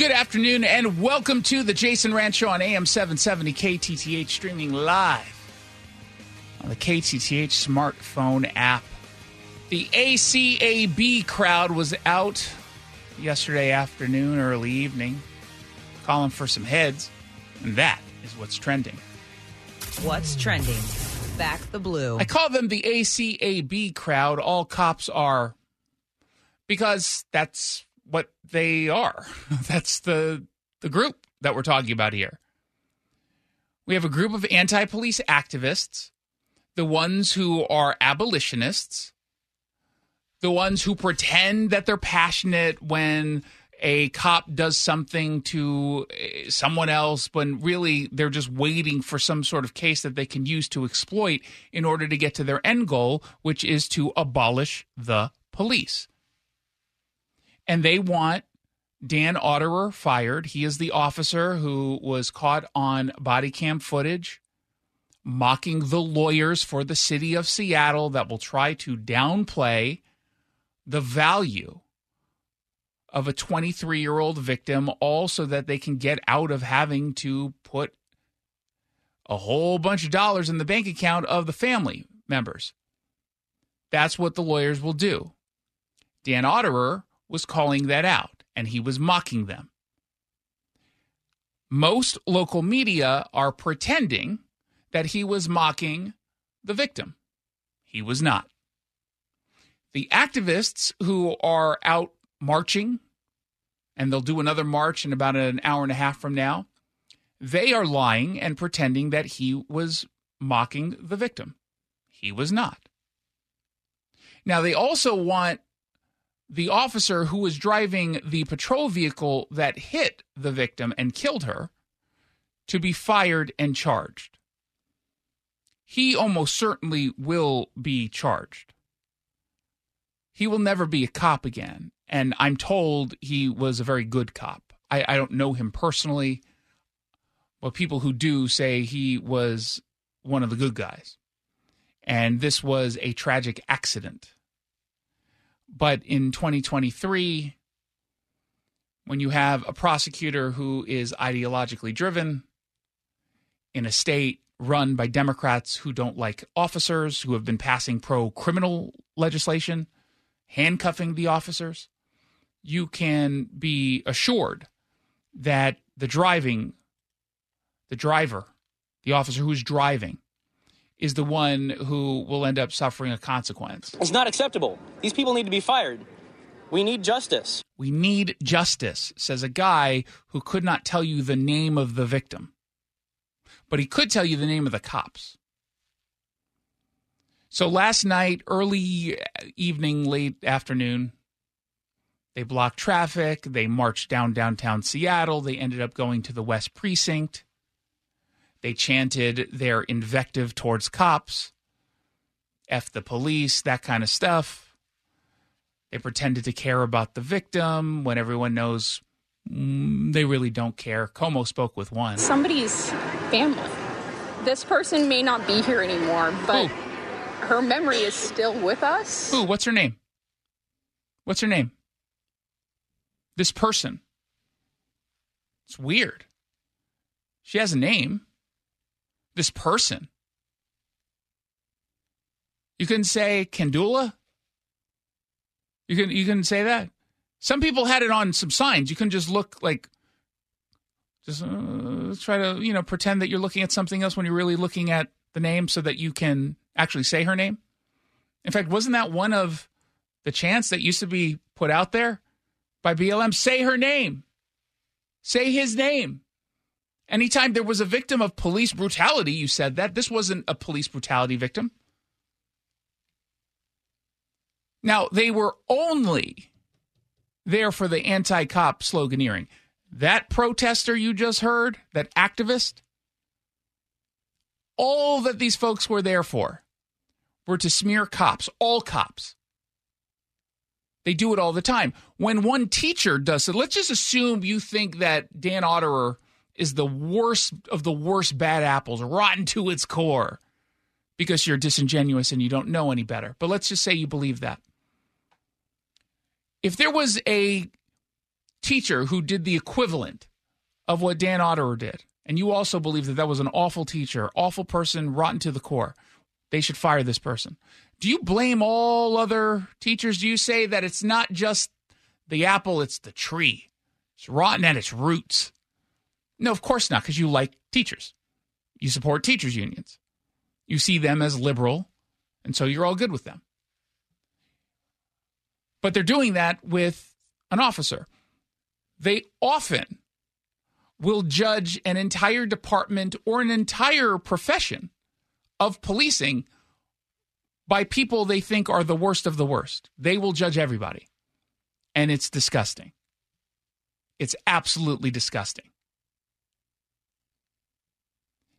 Good afternoon, and welcome to the Jason Rantz Show on AM 770 KTTH, streaming live on the KTTH smartphone app. The ACAB crowd was out yesterday afternoon, early evening, calling for some heads, and that is what's trending. What's trending? Back the blue. I call them the ACAB crowd. All cops are because that's what they are. That's the the group that we're talking about here. We have a group of anti-police activists, the ones who are abolitionists, the ones who pretend that they're passionate when a cop does something to eh, someone else when really they're just waiting for some sort of case that they can use to exploit in order to get to their end goal, which is to abolish the police and they want Dan Auderer fired. He is the officer who was caught on body cam footage mocking the lawyers for the city of Seattle that will try to downplay the value of a 23 year old victim, all so that they can get out of having to put a whole bunch of dollars in the bank account of the family members. That's what the lawyers will do. Dan Auderer was calling that out and he was mocking them. Most local media are pretending that he was mocking the victim. He was not. The activists who are out marching, and they'll do another march in about an hour and a half from now, they are lying and pretending that he was mocking the victim. He was not. Now, they also want the officer who was driving the patrol vehicle that hit the victim and killed her to be fired and charged. He almost certainly will be charged. He will never be a cop again. And I'm told he was a very good cop. I, I don't know him personally, but people who do say he was one of the good guys. And this was a tragic accident but in 2023, when you have a prosecutor who is ideologically driven in a state run by Democrats who don't like officers, who have been passing pro criminal legislation, handcuffing the officers, you can be assured that the driving, the driver, the officer who's driving, is the one who will end up suffering a consequence. It's not acceptable. These people need to be fired. We need justice. We need justice, says a guy who could not tell you the name of the victim, but he could tell you the name of the cops. So last night, early evening, late afternoon, they blocked traffic. They marched down downtown Seattle. They ended up going to the West Precinct. They chanted their invective towards cops, F the police, that kind of stuff. They pretended to care about the victim when everyone knows mm, they really don't care. KOMO spoke with one. Somebody's family. This person may not be here anymore, but Who? her memory is still with us. Who? What's her name? What's her name? This person. It's weird. She has a name this person. You can say Kandula. You can you can say that. Some people had it on some signs. You can just look like just uh, try to you know pretend that you're looking at something else when you're really looking at the name, so that you can actually say her name. In fact, wasn't that one of the chants that used to be put out there by BLM? Say her name. Say his name. Anytime there was a victim of police brutality, you said that. This wasn't a police brutality victim. Now, they were only there for the anti cop sloganeering. That protester you just heard, that activist, all that these folks were there for were to smear cops, all cops. They do it all the time. When one teacher does it, let's just assume you think that Dan Auderer is the worst of the worst bad apples, rotten to its core, because you're disingenuous and you don't know any better. But let's just say you believe that. If there was a teacher who did the equivalent of what Dan Auderer did, and you also believe that that was an awful teacher, awful person, rotten to the core, they should fire this person. Do you blame all other teachers? Do you say that it's not just the apple, it's the tree? It's rotten at its roots. No, of course not, because you like teachers. You support teachers' unions. You see them as liberal, and so you're all good with them. But they're doing that with an officer. They often will judge an entire department or an entire profession of policing by people they think are the worst of the worst. They will judge everybody. And it's disgusting. It's absolutely disgusting.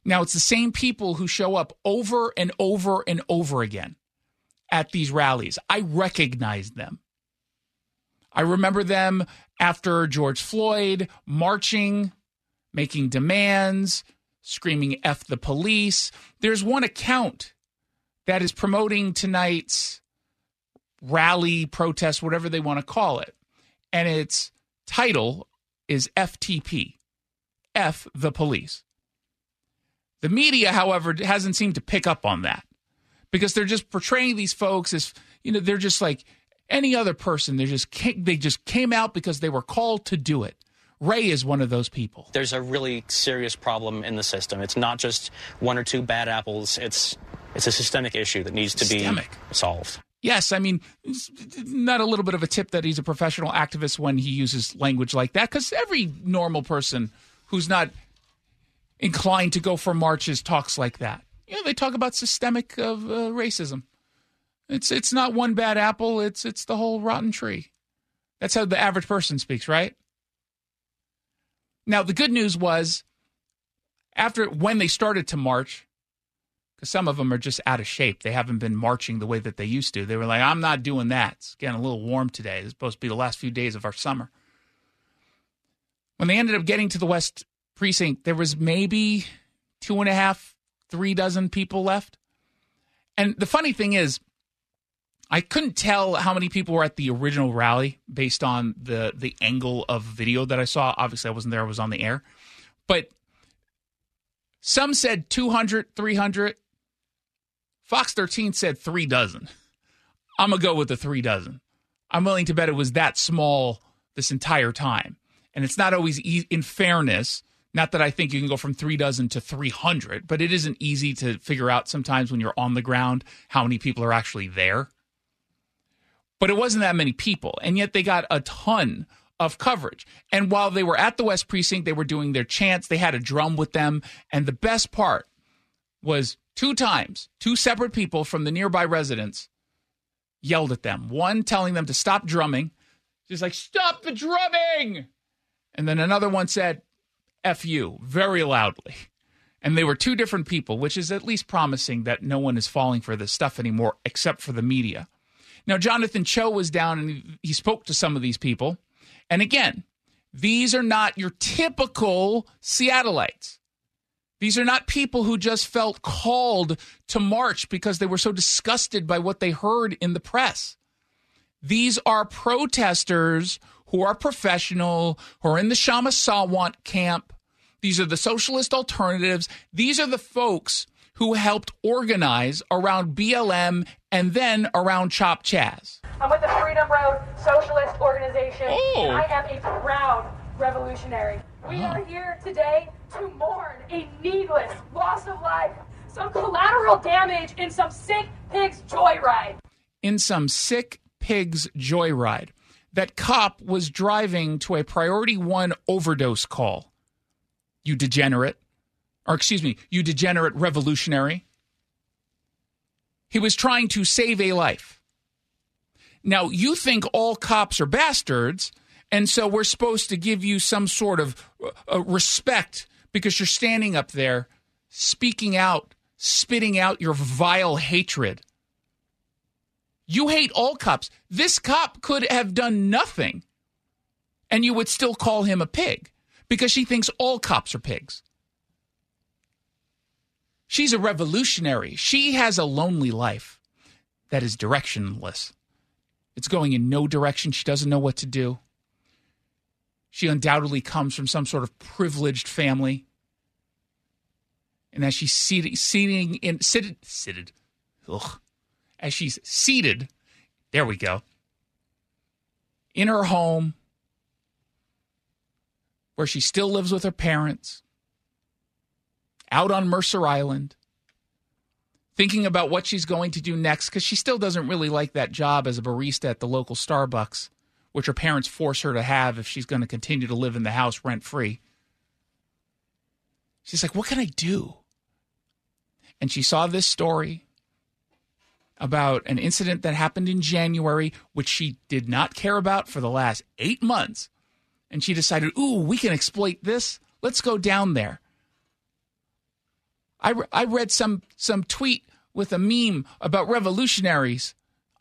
Now, it's the same people who show up over and over and over again at these rallies. I recognize them. I remember them after George Floyd marching, making demands, screaming F the police. There's one account that is promoting tonight's rally, protest, whatever they want to call it. And its title is FTP F the police. The media, however, hasn't seemed to pick up on that because they're just portraying these folks as, you know, they're just like any other person. They just they just came out because they were called to do it. Ray is one of those people. There's a really serious problem in the system. It's not just one or two bad apples. It's it's a systemic issue that needs to systemic. be solved. Yes, I mean, not a little bit of a tip that he's a professional activist when he uses language like that, because every normal person who's not inclined to go for marches talks like that. You know, they talk about systemic of uh, racism. It's it's not one bad apple. It's it's the whole rotten tree. That's how the average person speaks, right? Now the good news was after when they started to march, because some of them are just out of shape. They haven't been marching the way that they used to. They were like, "I'm not doing that." It's getting a little warm today. It's supposed to be the last few days of our summer. When they ended up getting to the West precinct, there was maybe two and a half, three dozen people left. And the funny thing is, I couldn't tell how many people were at the original rally based on the the angle of video that I saw. Obviously, I wasn't there; I was on the air. But some said 200, 300. Fox 13 said three dozen. I'm gonna go with the three dozen. I'm willing to bet it was that small this entire time. And it's not always in fairness not that I think you can go from three dozen to 300, but it isn't easy to figure out sometimes when you're on the ground how many people are actually there. But it wasn't that many people, and yet they got a ton of coverage. And while they were at the West Precinct, they were doing their chants, they had a drum with them. And the best part was two times, two separate people from the nearby residents yelled at them. One telling them to stop drumming. She's like, Stop the drumming! And then another one said, F you very loudly. And they were two different people, which is at least promising that no one is falling for this stuff anymore except for the media. Now, Jonathan Choe was down and he spoke to some of these people. And again, these are not your typical Seattleites. These are not people who just felt called to march because they were so disgusted by what they heard in the press. These are protesters who are professional, who are in the Kshama Sawant camp. These are the socialist alternatives. These are the folks who helped organize around BLM and then around Chop Chaz. I'm with the Freedom Road Socialist Organization, oh. I am a proud revolutionary. We oh. are here today to mourn a needless loss of life, some collateral damage in some sick pig's joyride. In some sick pig's joyride that cop was driving to a priority one overdose call. You degenerate. Or, excuse me, you degenerate revolutionary. He was trying to save a life. Now, you think all cops are bastards, and so we're supposed to give you some sort of uh, respect because you're standing up there speaking out, spitting out your vile hatred you hate all cops. This cop could have done nothing, and you would still call him a pig because she thinks all cops are pigs. She's a revolutionary. She has a lonely life that is directionless. It's going in no direction. She doesn't know what to do. She undoubtedly comes from some sort of privileged family. And as she's seated, seating in, seated, seated, ugh, as she's seated, there we go, in her home, where she still lives with her parents, out on Mercer Island, thinking about what she's going to do next because she still doesn't really like that job as a barista at the local Starbucks, which her parents force her to have if she's going to continue to live in the house rent free. She's like, What can I do? And she saw this story about an incident that happened in January, which she did not care about for the last eight months. And she decided, Ooh, we can exploit this. Let's go down there. I, re- I read some some tweet with a meme about revolutionaries.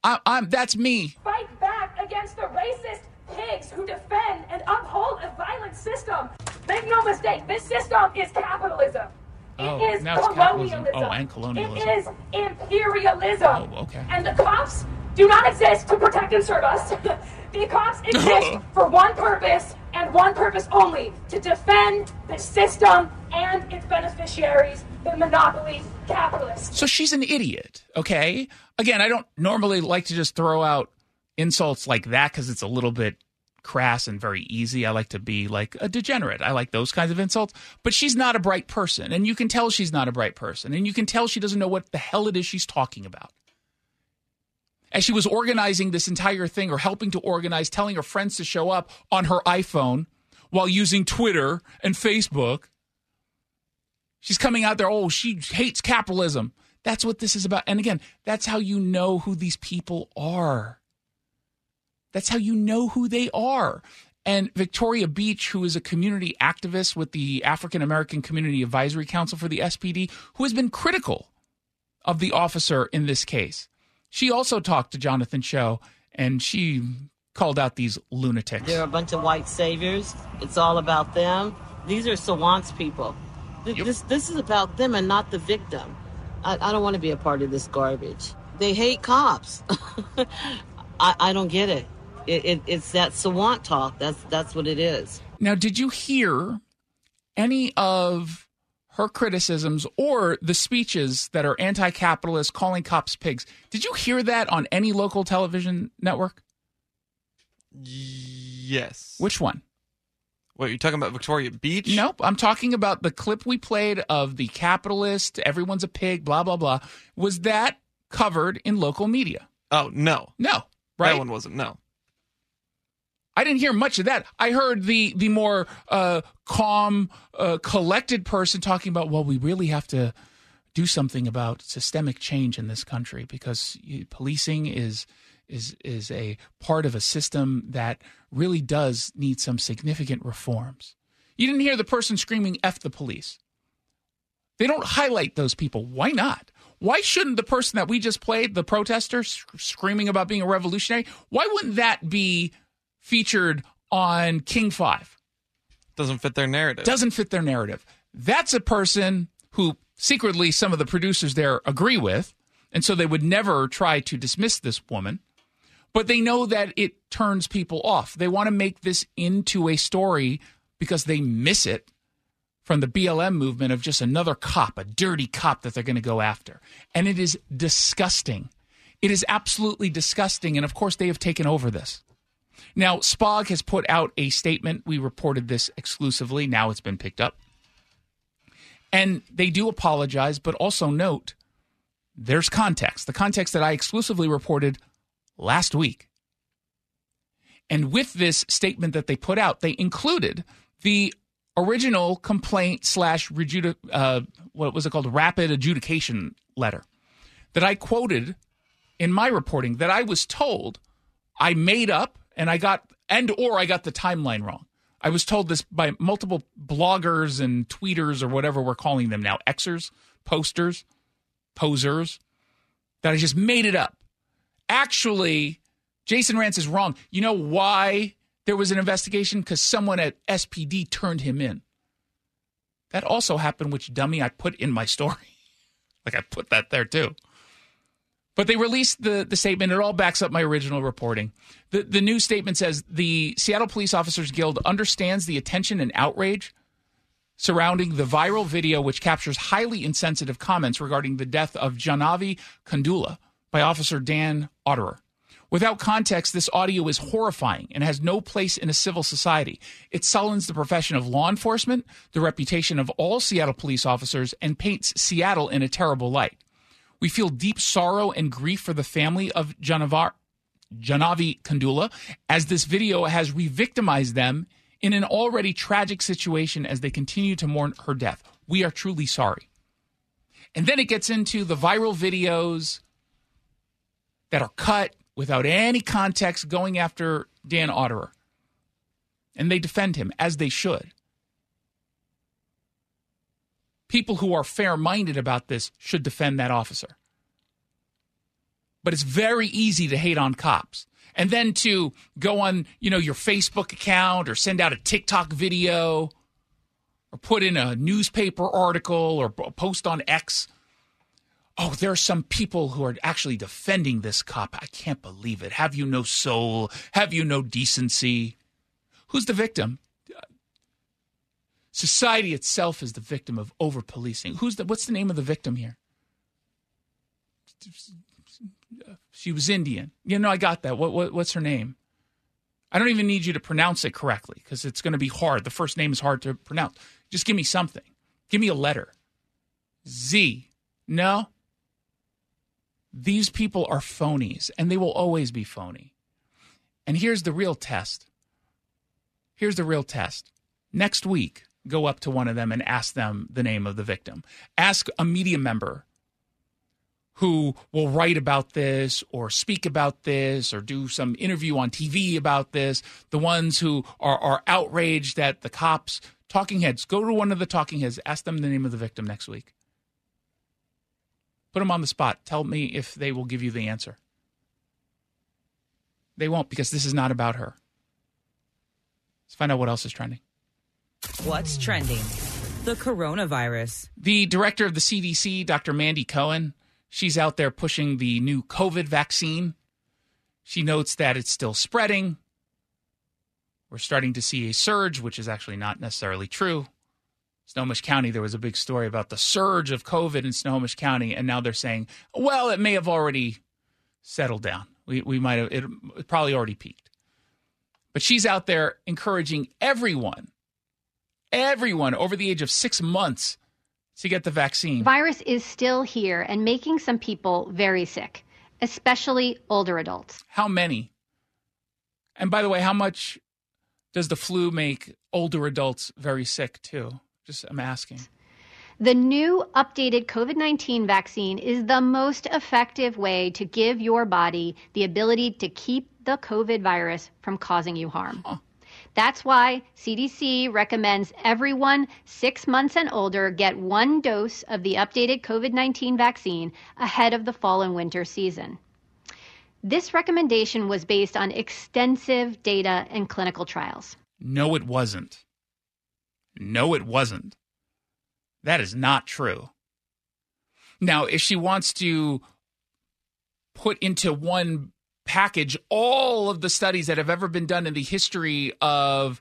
I, I'm that's me. Fight back against the racist pigs who defend and uphold a violent system. Make no mistake, this system is capitalism. It oh, is now it's colonialism. Oh, and colonialism. It is imperialism. Oh, okay. And the cops do not exist to protect and serve us. the cops exist for one purpose and one purpose only to defend the system and its beneficiaries, the monopoly capitalists. So she's an idiot, okay? Again, I don't normally like to just throw out insults like that because it's a little bit crass and very easy. I like to be like a degenerate. I like those kinds of insults. But she's not a bright person, and you can tell she's not a bright person, and you can tell she doesn't know what the hell it is she's talking about. As she was organizing this entire thing or helping to organize, telling her friends to show up on her iPhone while using Twitter and Facebook, she's coming out there, oh, she hates capitalism. That's what this is about. And again, that's how you know who these people are. That's how you know who they are. And Victoria Beach, who is a community activist with the African American Community Advisory Council for the SPD, who has been critical of the officer in this case, she also talked to Jonathan Choe and she called out these lunatics. They're a bunch of white saviors. It's all about them. These are Sawant's people. Yep. This, this is about them and not the victim. I, I don't want to be a part of this garbage. They hate cops. I, I don't get it. It, it, it's that Sawant talk. That's that's what it is. Now, did you hear any of her criticisms or the speeches that are anti-capitalist, calling cops pigs? Did you hear that on any local television network? Yes. Which one? What you're talking about, Victoria Beach? Nope. I'm talking about the clip we played of the capitalist. Everyone's a pig. Blah blah blah. Was that covered in local media? Oh no, no. Right. That one wasn't. No. I didn't hear much of that. I heard the the more uh, calm, uh, collected person talking about, well, we really have to do something about systemic change in this country because policing is is is a part of a system that really does need some significant reforms. You didn't hear the person screaming "F the police." They don't highlight those people. Why not? Why shouldn't the person that we just played, the protester screaming about being a revolutionary, why wouldn't that be featured on King 5. Doesn't fit their narrative. Doesn't fit their narrative. That's a person who secretly some of the producers there agree with, and so they would never try to dismiss this woman. But they know that it turns people off. They want to make this into a story because they miss it from the BLM movement of just another cop, a dirty cop that they're going to go after. And it is disgusting. It is absolutely disgusting. And of course, they have taken over this. Now, SPOG has put out a statement. We reported this exclusively. Now it's been picked up. And they do apologize, but also note there's context, the context that I exclusively reported last week. And with this statement that they put out, they included the original complaint slash uh, what was it called rapid adjudication letter that I quoted in my reporting that I was told I made up and I got and or I got the timeline wrong. I was told this by multiple bloggers and tweeters or whatever we're calling them now, Xers, posters, posers, that I just made it up. Actually, Jason Rantz is wrong. You know why there was an investigation? Because someone at SPD turned him in. That also happened, which dummy I put in my story. like I put that there too. But they released the, the statement. It all backs up my original reporting. The, the new statement says the Seattle Police Officers Guild understands the attention and outrage surrounding the viral video, which captures highly insensitive comments regarding the death of Jaahnavi Kandula by Officer Dan Auderer. Without context, this audio is horrifying and has no place in a civil society. It sullens the profession of law enforcement, the reputation of all Seattle police officers, and paints Seattle in a terrible light. We feel deep sorrow and grief for the family of Janavar, Jaahnavi Kandula, as this video has re-victimized them in an already tragic situation as they continue to mourn her death. We are truly sorry. And then it gets into the viral videos that are cut without any context going after Dan Auderer. And they defend him, as they should. People who are fair minded about this should defend that officer. But it's very easy to hate on cops. And then to go on, you know, your Facebook account or send out a TikTok video or put in a newspaper article or post on X oh, there are some people who are actually defending this cop. I can't believe it. Have you no soul? Have you no decency? Who's the victim? Society itself is the victim of over policing. Who's the what's the name of the victim here? She was Indian. You know, I got that. What, what what's her name? I don't even need you to pronounce it correctly because it's going to be hard. The first name is hard to pronounce. Just give me something. Give me a letter. Z. No? These people are phonies, and they will always be phony. And here's the real test. Here's the real test. Next week, go up to one of them and ask them the name of the victim. Ask a media member who will write about this or speak about this or do some interview on TV about this, the ones who are, are outraged that the cops, talking heads, go to one of the talking heads, ask them the name of the victim next week. Put them on the spot. Tell me if they will give you the answer. They won't because this is not about her. Let's find out what else is trending. What's trending? The coronavirus. The director of the CDC, Dr. Mandy Cohen, she's out there pushing the new COVID vaccine. She notes that it's still spreading. We're starting to see a surge, which is actually not necessarily true. Snohomish County, there was a big story about the surge of COVID in Snohomish County, and now they're saying, well, it may have already settled down. We, we might have, it, it probably already peaked. But she's out there encouraging everyone, everyone over the age of six months to get the vaccine. Virus is still here and making some people very sick, especially older adults. How many? And by the way, how much does the flu make older adults very sick too? Just I'm asking. The new updated COVID 19 vaccine is the most effective way to give your body the ability to keep the COVID virus from causing you harm. Huh. That's why CDC recommends everyone six months and older get one dose of the updated COVID 19 vaccine ahead of the fall and winter season. This recommendation was based on extensive data and clinical trials. No, it wasn't. No, it wasn't. That is not true. Now, if she wants to put into one package all of the studies that have ever been done in the history of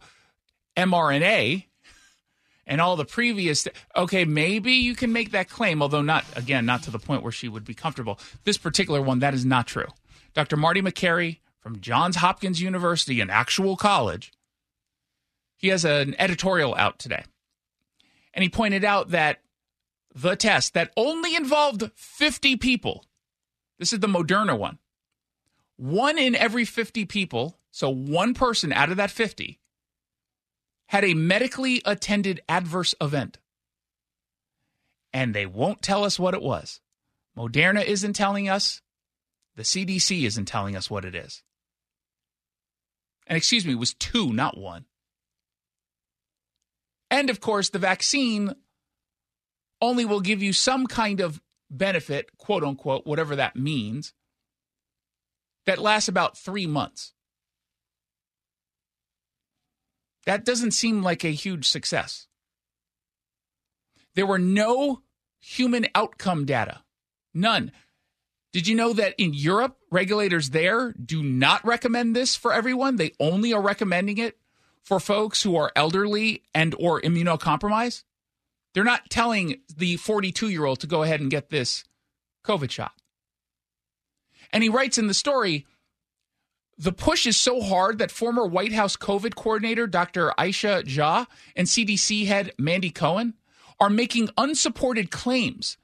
mRNA and all the previous okay maybe you can make that claim although not again not to the point where she would be comfortable this particular one that is not true dr marty makary from johns hopkins university an actual college he has an editorial out today. And he pointed out that the test that only involved 50 people, this is the Moderna one, one in every 50 people, so one person out of that 50, had a medically attended adverse event. And they won't tell us what it was. Moderna isn't telling us. The CDC isn't telling us what it is. And excuse me, it was two, not one. And of course, the vaccine only will give you some kind of benefit, quote unquote, whatever that means, that lasts about three months. That doesn't seem like a huge success. There were no human outcome data, none. Did you know that in Europe, regulators there do not recommend this for everyone? They only are recommending it for folks who are elderly and or immunocompromised. They're not telling the 42 year old to go ahead and get this COVID shot. And he writes in the story the push is so hard that former White House COVID coordinator Dr. Ashish Jha and CDC head Mandy Cohen are making unsupported claims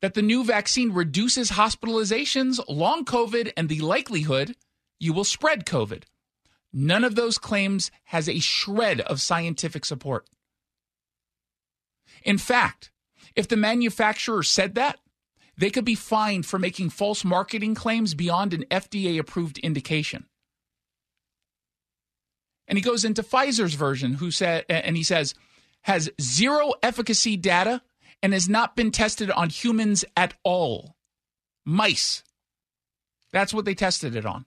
that the new vaccine reduces hospitalizations, long COVID, and the likelihood you will spread COVID. None of those claims has a shred of scientific support. In fact, if the manufacturer said that, they could be fined for making false marketing claims beyond an FDA approved indication. And he goes into Pfizer's version, who said, and he says, has zero efficacy data and has not been tested on humans at all. Mice. That's what they tested it on.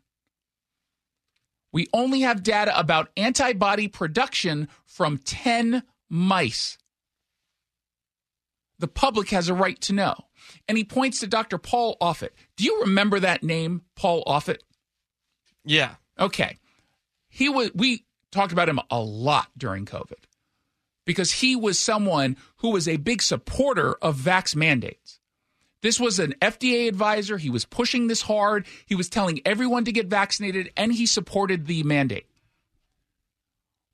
We only have data about antibody production from 10 mice. The public has a right to know. And he points to Dr. Paul Offit. Do you remember that name, Paul Offit? Yeah. Okay. He was we talked about him a lot during COVID because he was someone who was a big supporter of vax mandates. This was an FDA advisor. He was pushing this hard. He was telling everyone to get vaccinated, and he supported the mandate.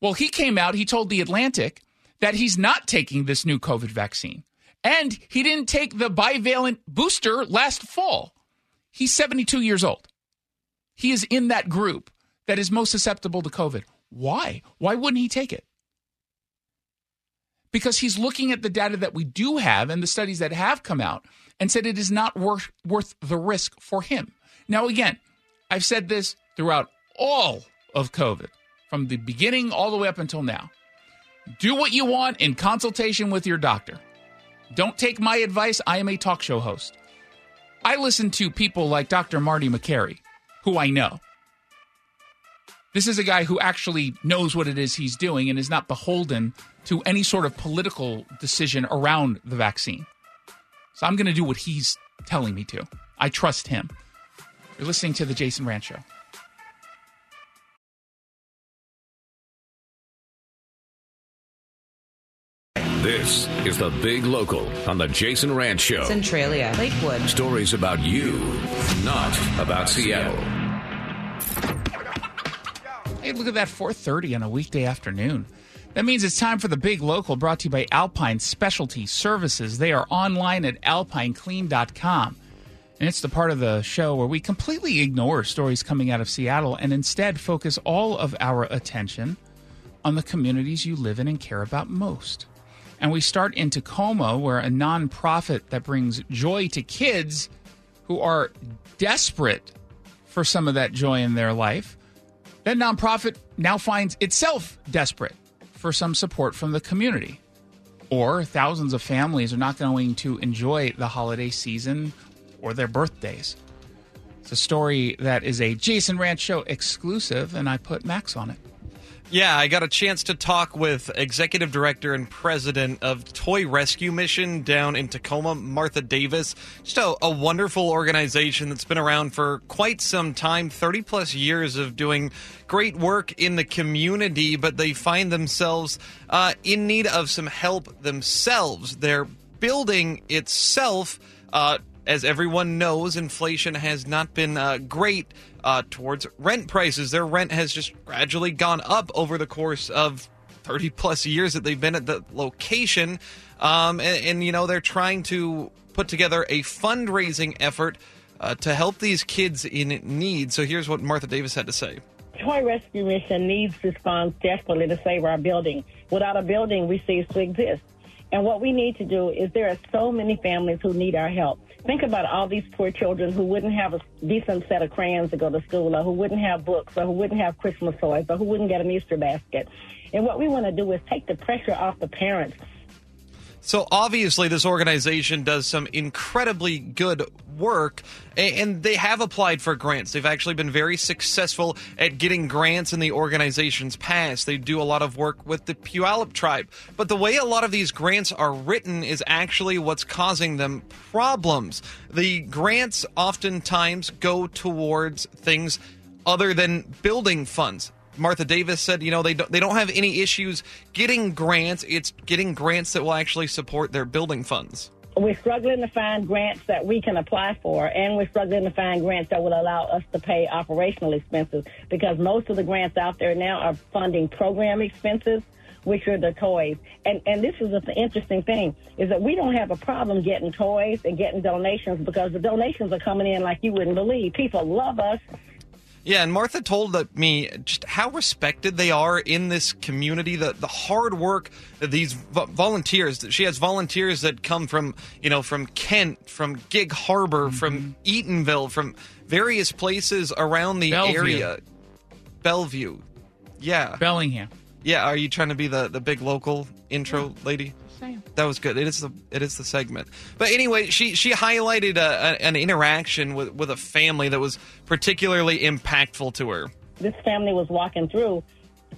Well, he came out, he told The Atlantic that he's not taking this new COVID vaccine. And he didn't take the bivalent booster last fall. He's 72 years old. He is in that group that is most susceptible to COVID. Why? Why wouldn't he take it? Because he's looking at the data that we do have and the studies that have come out and said it is not worth, worth the risk for him. Now, again, I've said this throughout all of COVID, from the beginning all the way up until now. Do what you want in consultation with your doctor. Don't take my advice. I am a talk show host. I listen to people like Dr. Marty Makary, who I know. This is a guy who actually knows what it is he's doing and is not beholden to any sort of political decision around the vaccine. So I'm going to do what he's telling me to. I trust him. You're listening to The Jason Rantz is the Big Local on the Jason Rantz Show. Centralia, Lakewood. Stories about you, not about Seattle. Hey, look at that 4:30 on a weekday afternoon. That means it's time for the Big Local brought to you by Alpine Specialty Services. They are online at alpineclean.com. And it's the part of the show where we completely ignore stories coming out of Seattle and instead focus all of our attention on the communities you live in and care about most. And we start in Tacoma, where a nonprofit that brings joy to kids who are desperate for some of that joy in their life, that nonprofit now finds itself desperate for some support from the community. Or thousands of families are not going to enjoy the holiday season or their birthdays. It's a story that is a Jason Rantz Show exclusive, and I put Max on it. Yeah, I got a chance to talk with executive director and president of Toy Rescue Mission down in Tacoma, Martha Davis. Just a, a, wonderful organization that's been around for quite some time 30 plus years of doing great work in the community, but they find themselves uh, in need of some help themselves. Their building itself. Uh, as everyone knows, inflation has not been uh, great uh, towards rent prices. Their rent has just gradually gone up over the course of 30 plus years that they've been at the location. Um, and, and, you know, they're trying to put together a fundraising effort uh, to help these kids in need. So here's what Martha Davis had to say. Toy Rescue Mission needs funds desperately to save our building. Without a building, we cease to exist. And what we need to do is there are so many families who need our help. Think about all these poor children who wouldn't have a decent set of crayons to go to school, or who wouldn't have books, or who wouldn't have Christmas toys, or who wouldn't get an Easter basket. And what we want to do is take the pressure off the parents so obviously, this organization does some incredibly good work, and they have applied for grants. They've actually been very successful at getting grants in the organization's past. They do a lot of work with the Puyallup tribe. But the way a lot of these grants are written is actually what's causing them problems. The grants oftentimes go towards things other than building funds. Martha Davis said, you know, they don't, they don't have any issues getting grants. It's getting grants that will actually support their building funds we're struggling to find grants that we can apply for, and we're struggling to find grants that will allow us to pay operational expenses because most of the grants out there now are funding program expenses, which are the toys. And and this is the interesting thing is that we don't have a problem getting toys and getting donations because the donations are coming in like you wouldn't believe. People love us. Yeah, and Martha told me just how respected they are in this community. The the hard work that these vo- volunteers. She has volunteers that come from you know from Kent, from Gig Harbor, mm-hmm. from Eatonville, from various places around the Bellevue. area. Bellevue, yeah, Bellingham. Yeah, are you trying to be the the big local intro yeah. lady? That was good. It is the it is the segment. But anyway, she she highlighted a, a, an interaction with with a family that was particularly impactful to her. This family was walking through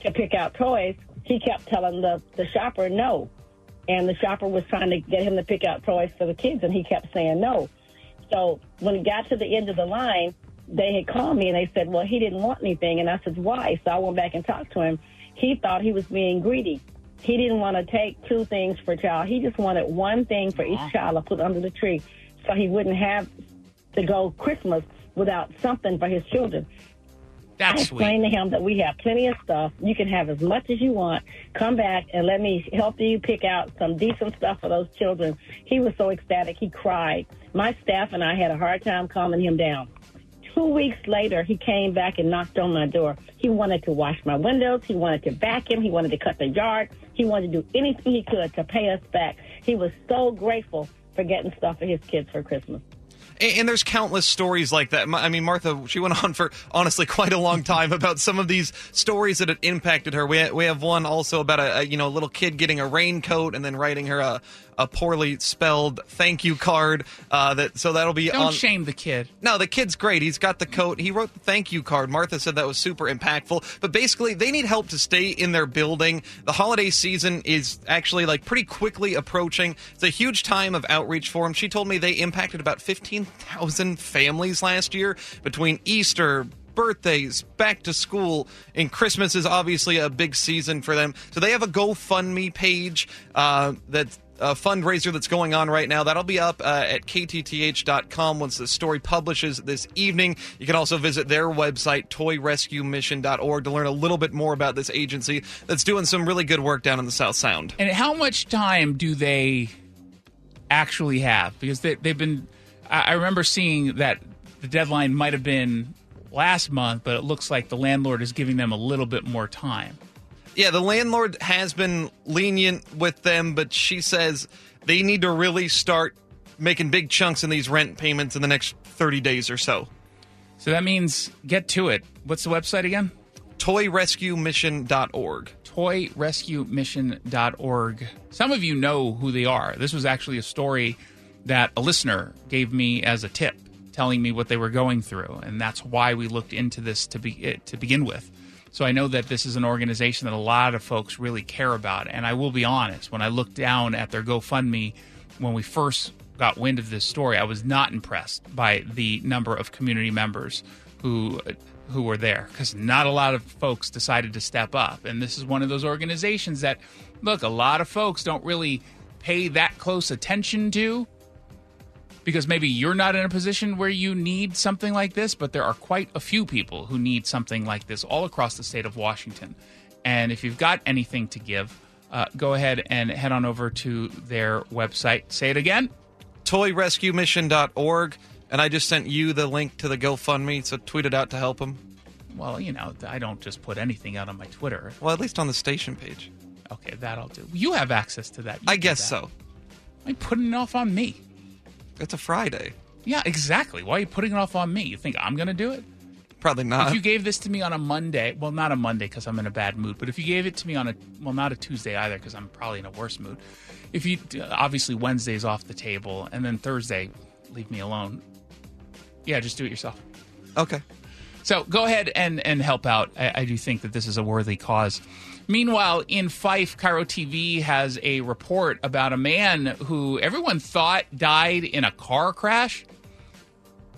to pick out toys. He kept telling the the shopper no, and the shopper was trying to get him to pick out toys for the kids, and he kept saying no. So when he got to the end of the line, they had called me and they said, "Well, he didn't want anything," and I said, "Why?" So I went back and talked to him. He thought he was being greedy. He didn't want to take two things for a child. He just wanted one thing for each child to put under the tree so he wouldn't have to go Christmas without something for his children. That's I explained sweet. to him that we have plenty of stuff. You can have as much as you want. Come back and let me help you pick out some decent stuff for those children. He was so ecstatic, he cried. My staff and I had a hard time calming him down. Two weeks later, he came back and knocked on my door. He wanted to wash my windows. He wanted to vacuum. He wanted to cut the yard. He wanted to do anything he could to pay us back. He was so grateful for getting stuff for his kids for Christmas. And, there's countless stories like that. I mean, Martha, she went on for honestly quite a long time about some of these stories that had impacted her. We we have one also about a, you know a little kid getting a raincoat and then writing her a a poorly spelled thank you card. Uh, that so that'll be don't on. shame the kid. No, the kid's great. He's got the coat. He wrote the thank you card. Martha said that was super impactful. But basically, they need help to stay in their building. The holiday season is actually like pretty quickly approaching. It's a huge time of outreach for them. She told me they impacted about fifteen thousand families last year between Easter birthdays, back to school, and Christmas is obviously a big season for them. So they have a GoFundMe page uh, that a fundraiser that's going on right now. That'll be up uh, at ktth.com once the story publishes this evening. You can also visit their website, toyrescuemission.org, to learn a little bit more about this agency that's doing some really good work down in the South Sound. And how much time do they actually have? Because they, they've been, I remember seeing that the deadline might have been last month, but it looks like the landlord is giving them a little bit more time. Yeah, the landlord has been lenient with them, but she says they need to really start making big chunks in these rent payments in the next 30 days or so. So that means get to it. What's the website again? ToyRescueMission.org. ToyRescueMission.org. Some of you know who they are. This was actually a story that a listener gave me as a tip, telling me what they were going through, and that's why we looked into this to be eh, to begin with. So I know that this is an organization that a lot of folks really care about. And I will be honest, when I looked down at their GoFundMe when we first got wind of this story, I was not impressed by the number of community members who who were there because not a lot of folks decided to step up. And this is one of those organizations that look, a lot of folks don't really pay that close attention to because maybe you're not in a position where you need something like this, but there are quite a few people who need something like this all across the state of Washington. And if you've got anything to give, uh, go ahead and head on over to their website. Say it again toyrescuemission.org. And I just sent you the link to the GoFundMe, so tweet it out to help them. Well, you know, I don't just put anything out on my Twitter. Well, at least on the station page. Okay, that I'll do. You have access to that. You I guess so. Why putting it off on me? It's a Friday. Yeah, exactly. Why are you putting it off on me? You think I'm going to do it? Probably not. If you gave this to me on a Monday, well, not a Monday because I'm in a bad mood, but if you gave it to me on a, well, not a Tuesday either because I'm probably in a worse mood. If you, obviously Wednesday's off the table and then Thursday, leave me alone. Yeah, just do it yourself. Okay. So go ahead and, and help out. I, I do think that this is a worthy cause. Meanwhile, in Fife, KIRO TV has a report about a man who everyone thought died in a car crash.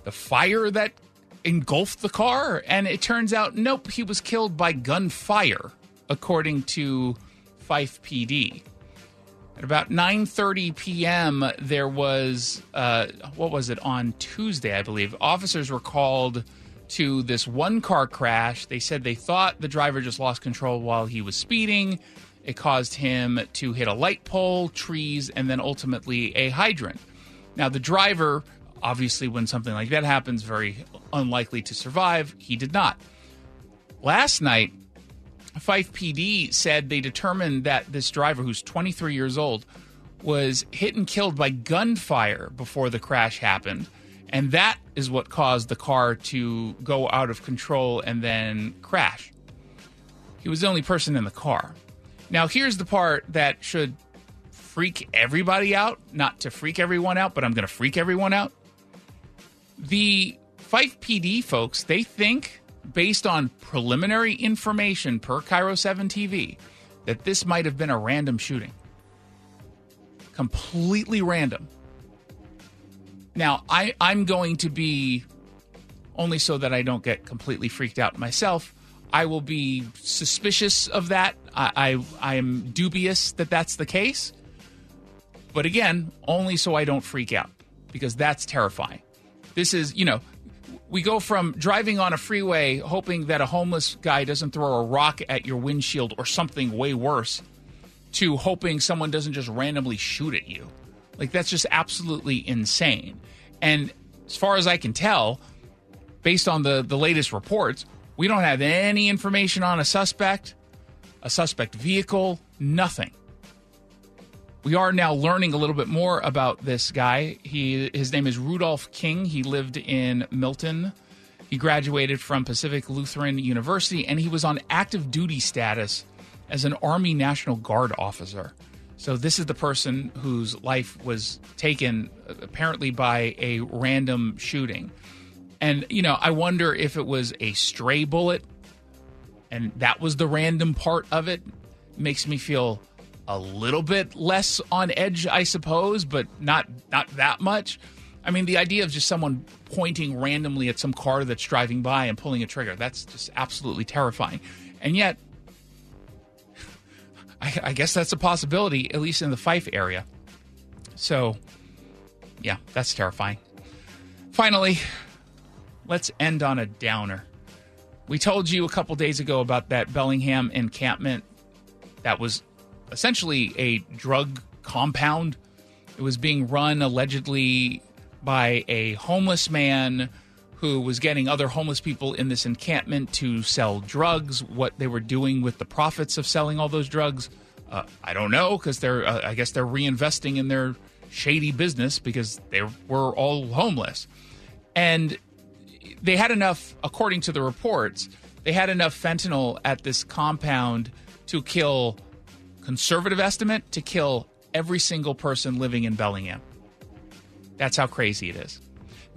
The fire that engulfed the car, and it turns out, nope, he was killed by gunfire, according to Fife PD. At about 9:30 p.m., there was uh, what was it on Tuesday, I believe. Officers were called to this one car crash. They said they thought the driver just lost control while he was speeding. It caused him to hit a light pole, trees, and then ultimately a hydrant. Now, the driver, obviously, when something like that happens, very unlikely to survive. He did not. Last night, Fife PD said they determined that this driver, who's 23 years old, was hit and killed by gunfire before the crash happened. And that is what caused the car to go out of control and then crash. He was the only person in the car. Now, here's the part that should freak everybody out. Not to freak everyone out, but I'm going to freak everyone out. The Fife PD folks, they think, based on preliminary information per KIRO 7 TV, that this might have been a random shooting. Completely random. Now, I, I'm going to be, only so that I don't get completely freaked out myself, I will be suspicious of that. I, I, I am dubious that that's the case. But again, only so I don't freak out because that's terrifying. This is, you know, we go from driving on a freeway hoping that a homeless guy doesn't throw a rock at your windshield or something way worse to hoping someone doesn't just randomly shoot at you. Like that's just absolutely insane. And as far as I can tell, based on the the latest reports, we don't have any information on a suspect, a suspect vehicle, nothing. We are now learning a little bit more about this guy. He his name is Rudolph King. He lived in Milton. He graduated from Pacific Lutheran University and he was on active duty status as an Army National Guard officer. So this is the person whose life was taken uh, apparently by a random shooting. And you know, I wonder if it was a stray bullet and that was the random part of it. Makes me feel a little bit less on edge, I suppose, but not not that much. I mean, the idea of just someone pointing randomly at some car that's driving by and pulling a trigger, that's just absolutely terrifying. And yet, I, I guess that's a possibility, at least in the Fife area. So, yeah, that's terrifying. Finally, let's end on a downer. We told you a couple days ago about that Bellingham encampment that was essentially a drug compound. It was being run allegedly by a homeless man who was getting other homeless people in this encampment to sell drugs. What they were doing with the profits of selling all those drugs, uh, I don't know because they're uh, I guess they're reinvesting in their shady business because they were all homeless, and they had enough, according to the reports, they had enough fentanyl at this compound to kill conservative estimate to kill every single person living in Bellingham. That's how crazy it is.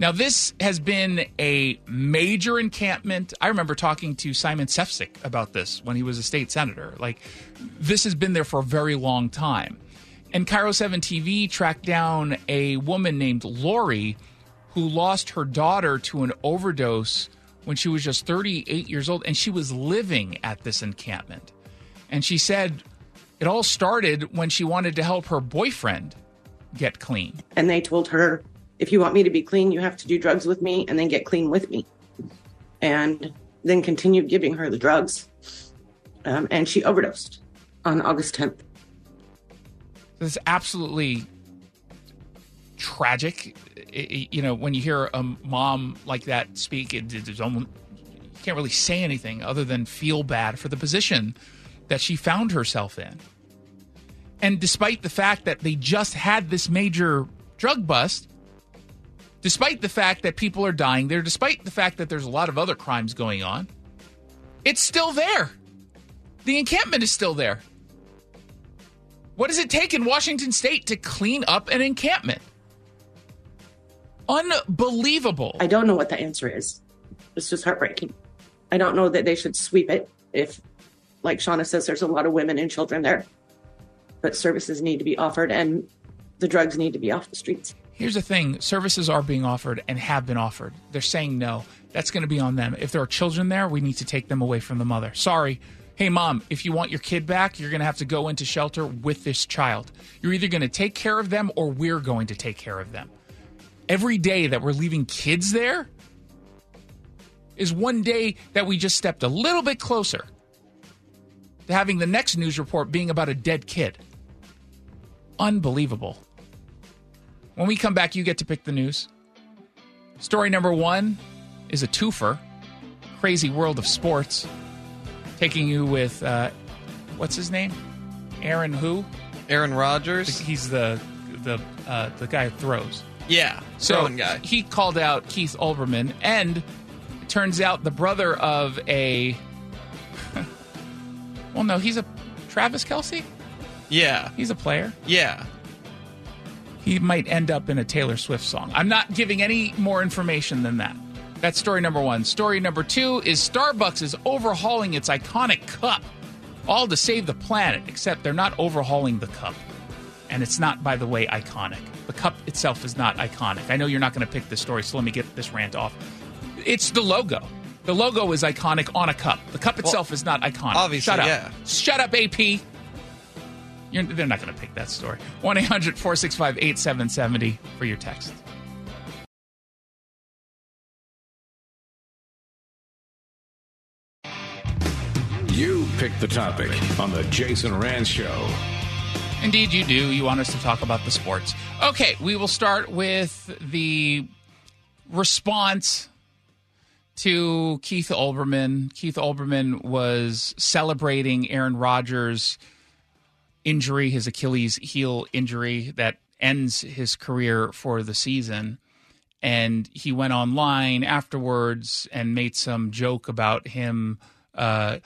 Now, this has been a major encampment. I remember talking to Simon Sefzik about this when he was a state senator. Like, this has been there for a very long time. And KIRO 7 TV tracked down a woman named Lori who lost her daughter to an overdose when she was just 38 years old, and she was living at this encampment. And she said it all started when she wanted to help her boyfriend get clean. And they told her if you want me to be clean, you have to do drugs with me and then get clean with me. And then continued giving her the drugs. Um, and she overdosed on August 10th. This is absolutely tragic. It, you know, when you hear a mom like that speak, it, it almost, you can't really say anything other than feel bad for the position that she found herself in. And despite the fact that they just had this major drug bust, despite the fact that people are dying there, despite the fact that there's a lot of other crimes going on, it's still there. The encampment is still there. What does it take in Washington state to clean up an encampment? Unbelievable. I don't know what the answer is. It's just heartbreaking. I don't know that they should sweep it if, like Shauna says, there's a lot of women and children there. But services need to be offered and the drugs need to be off the streets. Here's the thing services are being offered and have been offered. They're saying no. That's going to be on them. If there are children there, we need to take them away from the mother. Sorry. Hey, mom, if you want your kid back, you're going to have to go into shelter with this child. You're either going to take care of them or we're going to take care of them. Every day that we're leaving kids there is one day that we just stepped a little bit closer to having the next news report being about a dead kid. Unbelievable. When we come back, you get to pick the news. Story number one is a twofer Crazy World of Sports, taking you with, uh, what's his name? Aaron who? Aaron Rodgers. He's the the uh, the guy who throws. Yeah, So throwing guy. he called out Keith Olbermann, and it turns out the brother of a. well, no, he's a Travis Kelce. Yeah, he's a player. Yeah. He might end up in a Taylor Swift song. I'm not giving any more information than that. That's story number one. Story number two is Starbucks is overhauling its iconic cup, all to save the planet, except they're not overhauling the cup. And it's not, by the way, iconic. The cup itself is not iconic. I know you're not going to pick this story, so let me get this rant off. It's the logo. The logo is iconic on a cup. The cup itself is not iconic. obviously, Shut up. yeah. Shut up, AP. You're, they're not going to pick that story. 1 800 465 8770 for your text. You pick the topic on the Jason Rantz Show. Indeed, you do. You want us to talk about the sports. Okay, we will start with the response to Keith Olbermann. Keith Olbermann was celebrating Aaron Rodgers' injury, his Achilles heel injury that ends his career for the season. And he went online afterwards and made some joke about him uh,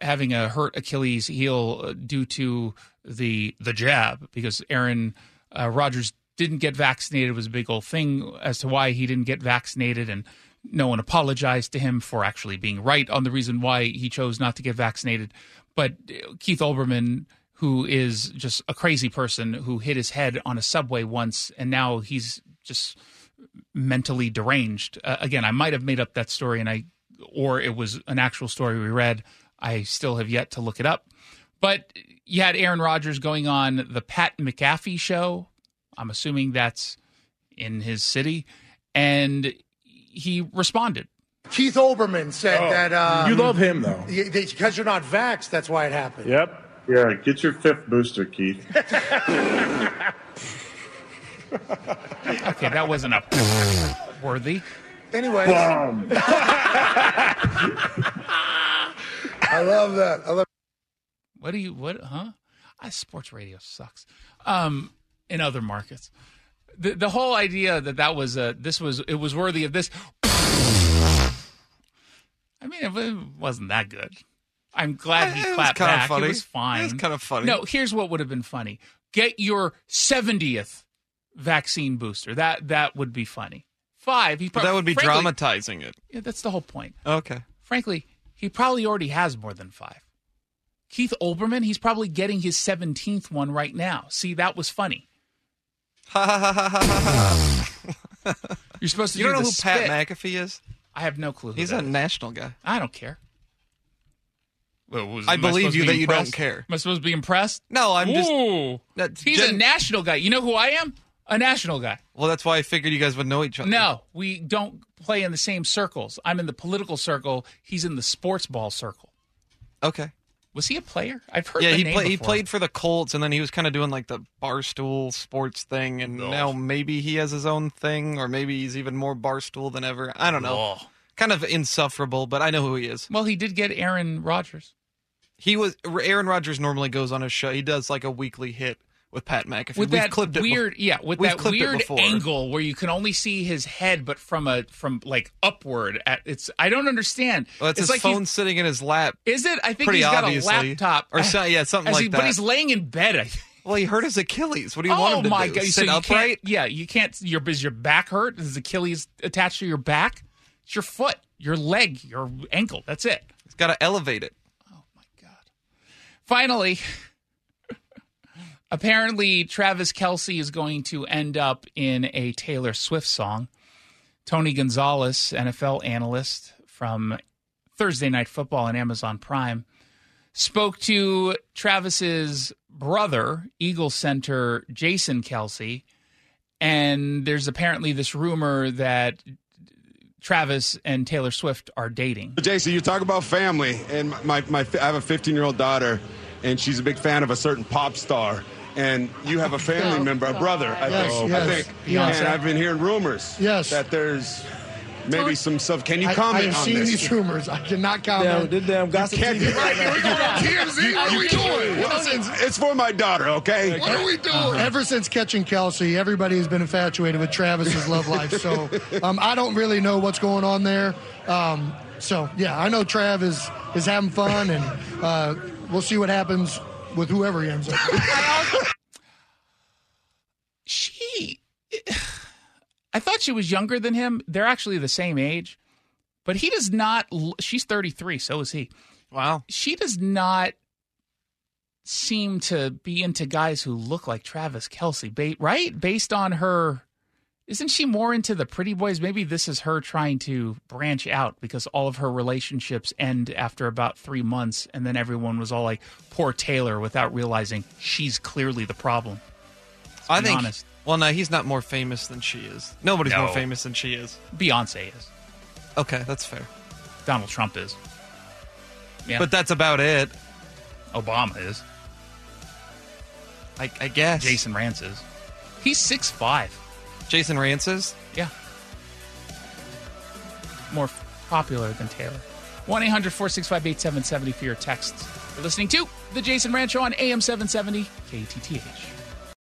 having a hurt Achilles heel due to the the jab because Aaron uh, Rodgers didn't get vaccinated was a big old thing as to why he didn't get vaccinated and no one apologized to him for actually being right on the reason why he chose not to get vaccinated but Keith Olbermann who is just a crazy person who hit his head on a subway once and now he's just mentally deranged uh, again I might have made up that story and I or it was an actual story we read. I still have yet to look it up. But you had Aaron Rodgers going on the Pat McAfee show. I'm assuming that's in his city. And he responded. Keith Olbermann said Oh, that. Um, you love him, though. Because you're not vaxxed, that's why it happened. Yep. Yeah, get your fifth booster, Keith. Okay, that wasn't a worthy. Anyway. Bomb. I love that. I love. What do you what huh? Ah, sports radio sucks. Um in other markets. The the whole idea that that was a this was it was worthy of this I mean it wasn't that good. I'm glad he eh, It was clapped kinda back. funny. It was fine. It was kinda funny. No, here's what would have been funny. Get your 70th vaccine booster. That that would be funny. 5, he But that would be frankly- dramatizing it. Yeah, that's the whole point. Okay. Frankly, he probably already has more than five. Keith Olbermann, he's probably getting his 17th one right now. See, that was funny. You're supposed to You do don't know who Pat. McAfee is? I have no clue. Who He's a is. national guy. I don't care. Well, was- I believe you that you don't care. Am I supposed to be impressed? No, I'm just. Ooh. That's He's a national guy. You know who I am? A national guy. Well, that's why I figured you guys would know each other. No, we don't play in the same circles. I'm in the political circle. He's in the sports ball circle. Okay. Was he a player? I've heard yeah, he played. He played for the Colts, and then he was kind of doing like the barstool sports thing, and now maybe he has his own thing, or maybe he's even more barstool than ever. I don't know. Kind of insufferable, but I know who he is. Well, he did get Aaron Rodgers. He was Aaron Rodgers. Normally goes on a show. He does like a weekly hit with Pat McAfee. with We've that clipped it bef- weird, yeah, with that weird angle where you can only see his head, but from a from like upward. At it's, I don't understand. Well, it's, his like phone sitting in his lap. Is it? I think he's got a laptop, or so, yeah, something like he- that. But he's laying in bed. I think. Well, he hurt his Achilles. What do you want oh him to my do? god! Sit so you can't- upright? Yeah, you can't. Your is your back hurt? Is Achilles attached to your back? It's your foot, your leg, your ankle. That's it. He's got to elevate it. Finally, apparently Travis Kelce is going to end up in a Taylor Swift song. Tony Gonzalez, NFL analyst from Thursday Night Football and Amazon Prime, spoke to Travis's brother, Eagle center Jason Kelce, and there's apparently this rumor that Travis and Taylor Swift are dating. Jason, you talk about family, and my, my I have a 15 year old daughter, and she's a big fan of a certain pop star. And you have a family oh, member, a brother, I Yes, think. yes. I think. Yes. And I've been hearing rumors. Yes. That there's maybe some stuff. Can you I, comment I have on seen this? these rumors. I cannot comment. Damn, damn gossip can't- TV right now. TMZ, what are we doing? Well, it's, it's for my daughter, okay? What are we doing? Ever since catching Kelce, everybody has been infatuated with Travis's love life. So um, I don't really know what's going on there. Um, so yeah, I know Trav is is having fun, and uh, we'll see what happens with whoever he ends up. with. she I thought she was younger than him. They're actually the same age. But he does not she's 33, so is he. Wow. She does not seem to be into guys who look like Travis Kelce, right? Based on her isn't she more into the pretty boys? Maybe this is her trying to branch out because all of her relationships end after about three months, and then everyone was all like, "Poor Taylor," without realizing she's clearly the problem. I think. honest. Well, no, he's not more famous than she is. Nobody's more famous than she is. Beyonce is. Okay, that's fair. Donald Trump is. Yeah. But that's about it. Obama is. I, I guess. Jason Rantz is. He's six five. Jason Rantz is? Yeah. More popular than Taylor. 1 800 465 8770 for your texts. You're listening to The Jason Rantz Show on AM 770 KTTH.